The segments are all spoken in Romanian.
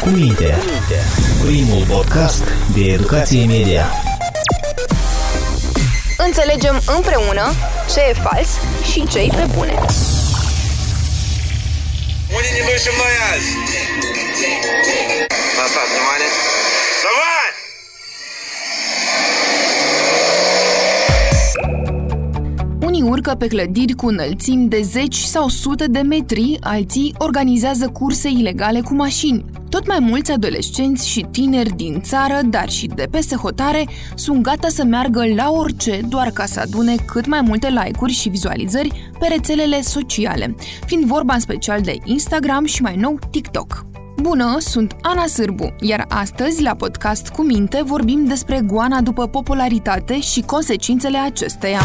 cu minte. Primul podcast de educație media. Înțelegem împreună ce e fals și ce e pe bune. Unii din voi sunt mai azi. Mă fac, nu are? Savan! Urcă pe clădiri cu înălțimi de zeci sau sute de metri, alții organizează curse ilegale cu mașini. Tot mai mulți adolescenți și tineri din țară, dar și de peste hotare, sunt gata să meargă la orice doar ca să adune cât mai multe like-uri și vizualizări pe rețelele sociale, fiind vorba în special de Instagram și mai nou TikTok. Bună, sunt Ana Sârbu, iar astăzi, la podcast cu minte, vorbim despre goana după popularitate și consecințele acesteia.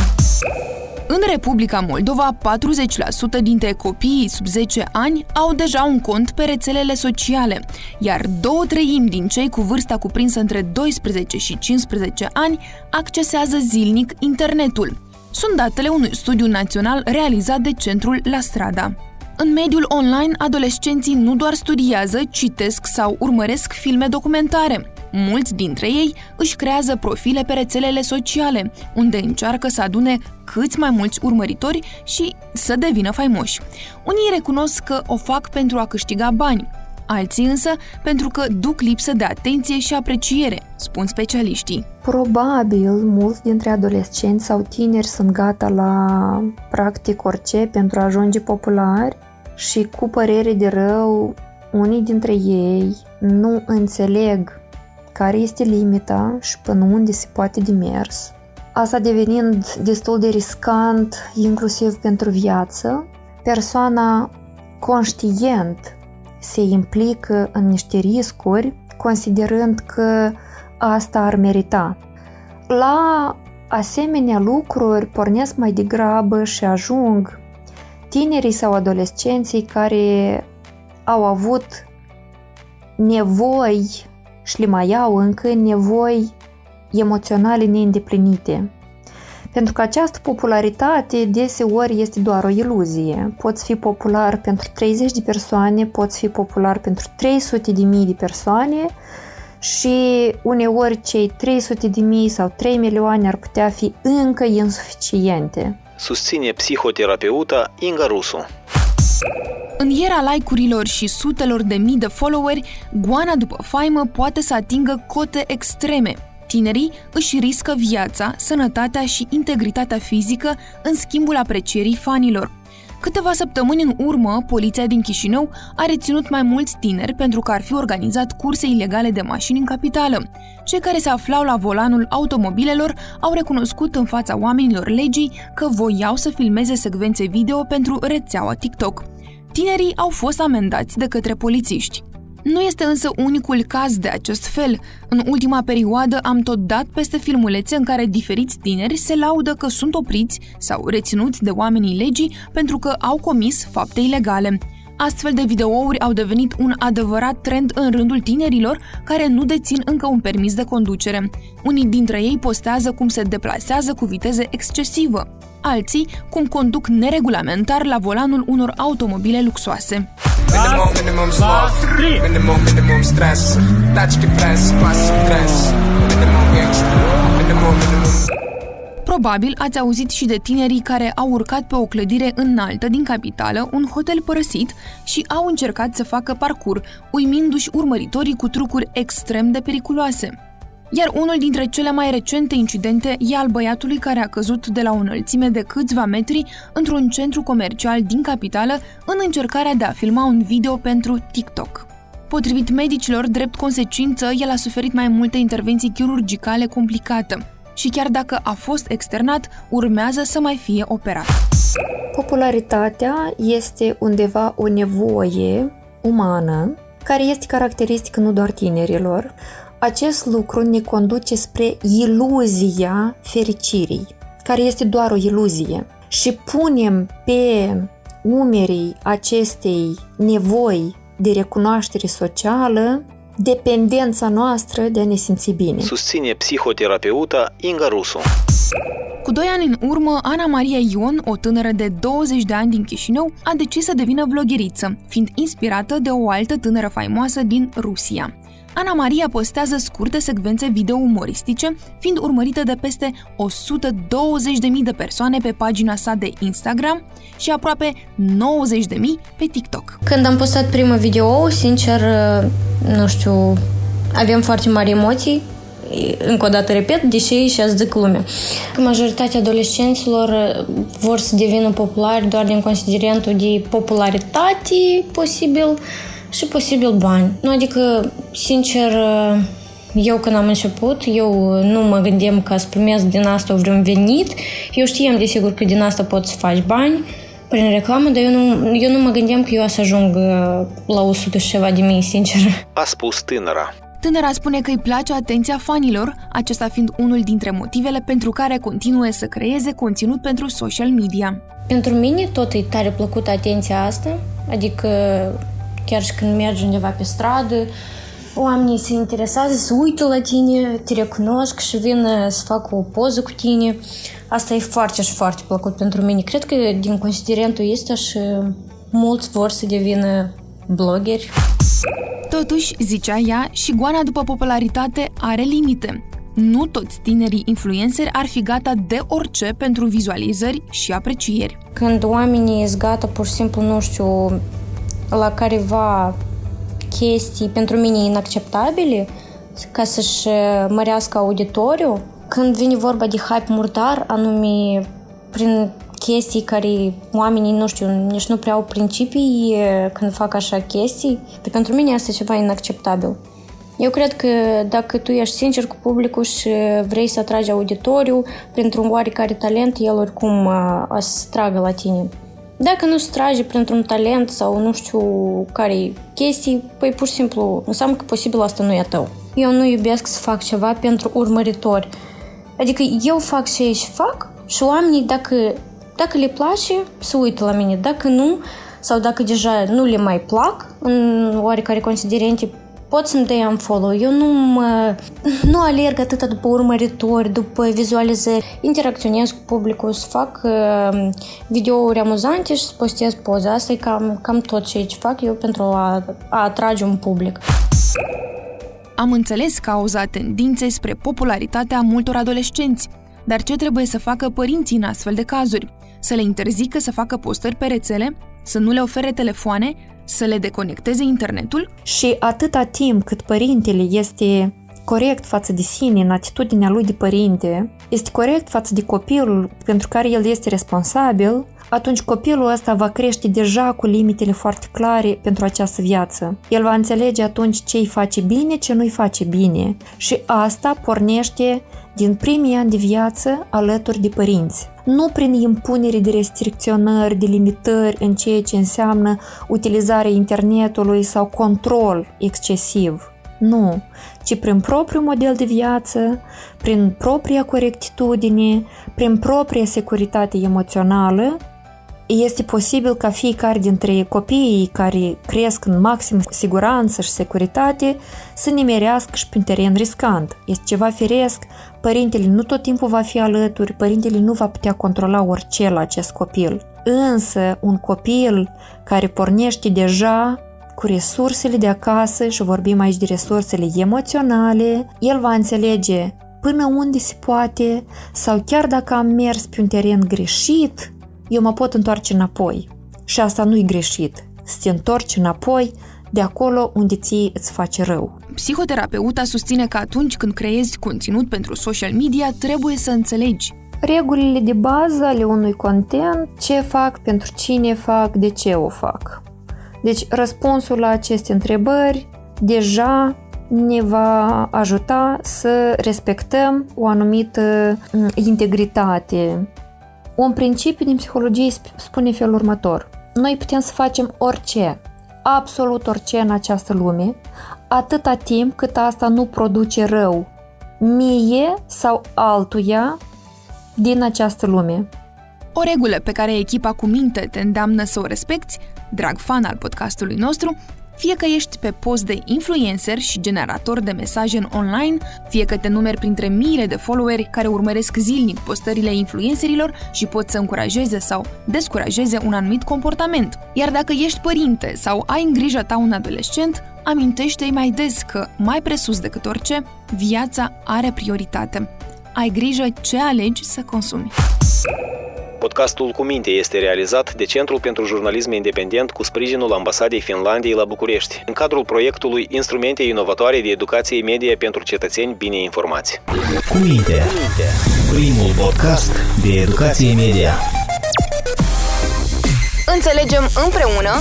În Republica Moldova, 40% dintre copiii sub 10 ani au deja un cont pe rețelele sociale, iar două treimi din cei cu vârsta cuprinsă între 12 și 15 ani accesează zilnic internetul. Sunt datele unui studiu național realizat de Centrul La Strada. În mediul online, adolescenții nu doar studiază, citesc sau urmăresc filme documentare. Mulți dintre ei își creează profile pe rețelele sociale, unde încearcă să adune câți mai mulți urmăritori și să devină faimoși. Unii recunosc că o fac pentru a câștiga bani, alții însă pentru că duc lipsă de atenție și apreciere, spun specialiștii. Probabil mulți dintre adolescenți sau tineri sunt gata la practic orice pentru a ajunge populari și cu părere de rău, unii dintre ei nu înțeleg care este limita și până unde se poate de mers. Asta devenind destul de riscant, inclusiv pentru viață, persoana conștient se implică în niște riscuri, considerând că asta ar merita. La asemenea lucruri pornesc mai degrabă și ajung tinerii sau adolescenții care au avut nevoi și le mai au încă nevoi emoționale neîndeplinite. Pentru că această popularitate deseori este doar o iluzie. Poți fi popular pentru 30 de persoane, poți fi popular pentru 300 de mii de persoane și uneori cei 300 de mii sau 3 milioane ar putea fi încă insuficiente. Susține psihoterapeuta Inga Rusu. În era like-urilor și sutelor de mii de followeri, goana după faimă poate să atingă cote extreme. Tinerii își riscă viața, sănătatea și integritatea fizică în schimbul aprecierii fanilor. Câteva săptămâni în urmă, poliția din Chișinău a reținut mai mulți tineri pentru că ar fi organizat curse ilegale de mașini în capitală. Cei care se aflau la volanul automobilelor au recunoscut în fața oamenilor legii că voiau să filmeze secvențe video pentru rețeaua TikTok. Tinerii au fost amendați de către polițiști. Nu este însă unicul caz de acest fel. În ultima perioadă am tot dat peste filmulețe în care diferiți tineri se laudă că sunt opriți sau reținuți de oamenii legii pentru că au comis fapte ilegale. Astfel de videouri au devenit un adevărat trend în rândul tinerilor care nu dețin încă un permis de conducere. Unii dintre ei postează cum se deplasează cu viteză excesivă, alții cum conduc neregulamentar la volanul unor automobile luxoase. Minimum, minimum sloth Minimum, minimum stres Tački pres, clasic pres Minimum gangster. Minimum, Probabil ați auzit și de tinerii care au urcat pe o clădire înaltă din capitală, un hotel părăsit și au încercat să facă parcur, uimindu-și urmăritorii cu trucuri extrem de periculoase. Iar unul dintre cele mai recente incidente e al băiatului care a căzut de la o înălțime de câțiva metri într-un centru comercial din capitală în încercarea de a filma un video pentru TikTok. Potrivit medicilor, drept consecință, el a suferit mai multe intervenții chirurgicale complicate și chiar dacă a fost externat, urmează să mai fie operat. Popularitatea este undeva o nevoie umană care este caracteristică nu doar tinerilor. Acest lucru ne conduce spre iluzia fericirii, care este doar o iluzie. Și punem pe umerii acestei nevoi de recunoaștere socială dependența noastră de a ne simți bine. Susține psihoterapeuta Inga Rusu. Cu doi ani în urmă, Ana Maria Ion, o tânără de 20 de ani din Chișinău, a decis să devină vlogheriță, fiind inspirată de o altă tânără faimoasă din Rusia. Ana Maria postează scurte secvențe video umoristice, fiind urmărită de peste 120.000 de persoane pe pagina sa de Instagram și aproape 90.000 pe TikTok. Când am postat primul video, sincer, nu știu, avem foarte mari emoții, încă o dată repet, deși și ați zic lumea. Majoritatea adolescenților vor să devină populari doar din considerentul de popularitate posibil și posibil bani. Nu, adică, sincer, eu când am început, eu nu mă gândeam că să primesc din asta vreun venit. Eu știam, desigur, că din asta poți să faci bani prin reclamă, dar eu nu, eu nu mă gândeam că eu o să ajung la 100 și ceva de mii, sincer. A spus tânăra. Tânăra spune că îi place atenția fanilor, acesta fiind unul dintre motivele pentru care continuă să creeze conținut pentru social media. Pentru mine tot e tare plăcută atenția asta, adică chiar și când mergi undeva pe stradă, oamenii se interesează, se uită la tine, te recunosc și vin să facă o poză cu tine. Asta e foarte și foarte plăcut pentru mine. Cred că din considerentul ăsta și mulți vor să devină blogeri. Totuși, zicea ea, și goana după popularitate are limite. Nu toți tinerii influenceri ar fi gata de orice pentru vizualizări și aprecieri. Când oamenii sunt gata, pur și simplu, nu știu, la careva chestii pentru mine inacceptabile ca să-și mărească auditoriu, când vine vorba de hype murdar, anume prin chestii care oamenii, nu știu, nici nu prea au principii când fac așa chestii. De pentru mine asta e ceva inacceptabil. Eu cred că dacă tu ești sincer cu publicul și vrei să atragi auditoriu, printr-un oarecare talent, el oricum o să tragă la tine. Dacă nu se trage printr-un talent sau nu știu care chestii, păi pur și simplu înseamnă că posibil asta nu e a tău. Eu nu iubesc să fac ceva pentru urmăritori. Adică eu fac ce și fac și oamenii dacă dacă le place, să uită la mine. Dacă nu, sau dacă deja nu le mai plac, în oarecare considerente, pot să-mi dai un follow. Eu nu mă, nu alerg atât după urmăritori, după vizualizări. Interacționez cu publicul, să fac uh, videouri amuzante și să postez poze. Asta e cam, cam tot ce fac eu pentru a, a atrage un public. Am înțeles cauza tendinței spre popularitatea multor adolescenți, dar ce trebuie să facă părinții în astfel de cazuri? Să le interzică să facă postări pe rețele? Să nu le ofere telefoane? Să le deconecteze internetul? Și atâta timp cât părintele este corect față de sine, în atitudinea lui de părinte, este corect față de copilul pentru care el este responsabil, atunci copilul ăsta va crește deja cu limitele foarte clare pentru această viață. El va înțelege atunci ce îi face bine, ce nu îi face bine. Și asta pornește din primii ani de viață alături de părinți. Nu prin impunere de restricționări, de limitări în ceea ce înseamnă utilizarea internetului sau control excesiv. Nu, ci prin propriul model de viață, prin propria corectitudine, prin propria securitate emoțională este posibil ca fiecare dintre copiii care cresc în maxim siguranță și securitate să nimerească și pe un teren riscant. Este ceva firesc, părintele nu tot timpul va fi alături, părintele nu va putea controla orice la acest copil. Însă, un copil care pornește deja cu resursele de acasă și vorbim aici de resursele emoționale, el va înțelege până unde se poate sau chiar dacă am mers pe un teren greșit, eu mă pot întoarce înapoi. Și asta nu-i greșit. Să te întorci înapoi de acolo unde ție îți face rău. Psihoterapeuta susține că atunci când creezi conținut pentru social media, trebuie să înțelegi regulile de bază ale unui content, ce fac, pentru cine fac, de ce o fac. Deci răspunsul la aceste întrebări deja ne va ajuta să respectăm o anumită mm, integritate un principiu din psihologie spune felul următor. Noi putem să facem orice, absolut orice în această lume, atâta timp cât asta nu produce rău mie sau altuia din această lume. O regulă pe care echipa cu minte te îndeamnă să o respecti, drag fan al podcastului nostru, Fie că ești pe post de influencer și generator de mesaje în online, fie că te numeri printre miile de followeri care urmăresc zilnic postările influencerilor și pot să încurajeze sau descurajeze un anumit comportament. Iar dacă ești părinte sau ai în grija ta un adolescent, amintește-i mai des că, mai presus decât orice, viața are prioritate. Ai grijă ce alegi să consumi. Podcastul Cu Minte este realizat de Centrul pentru Jurnalism Independent cu sprijinul Ambasadei Finlandiei la București, în cadrul proiectului Instrumente inovatoare de educație media pentru cetățeni bine informați. Cu Minte, primul podcast de educație media. Înțelegem împreună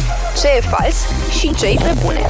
ce e fals și ce îi propune.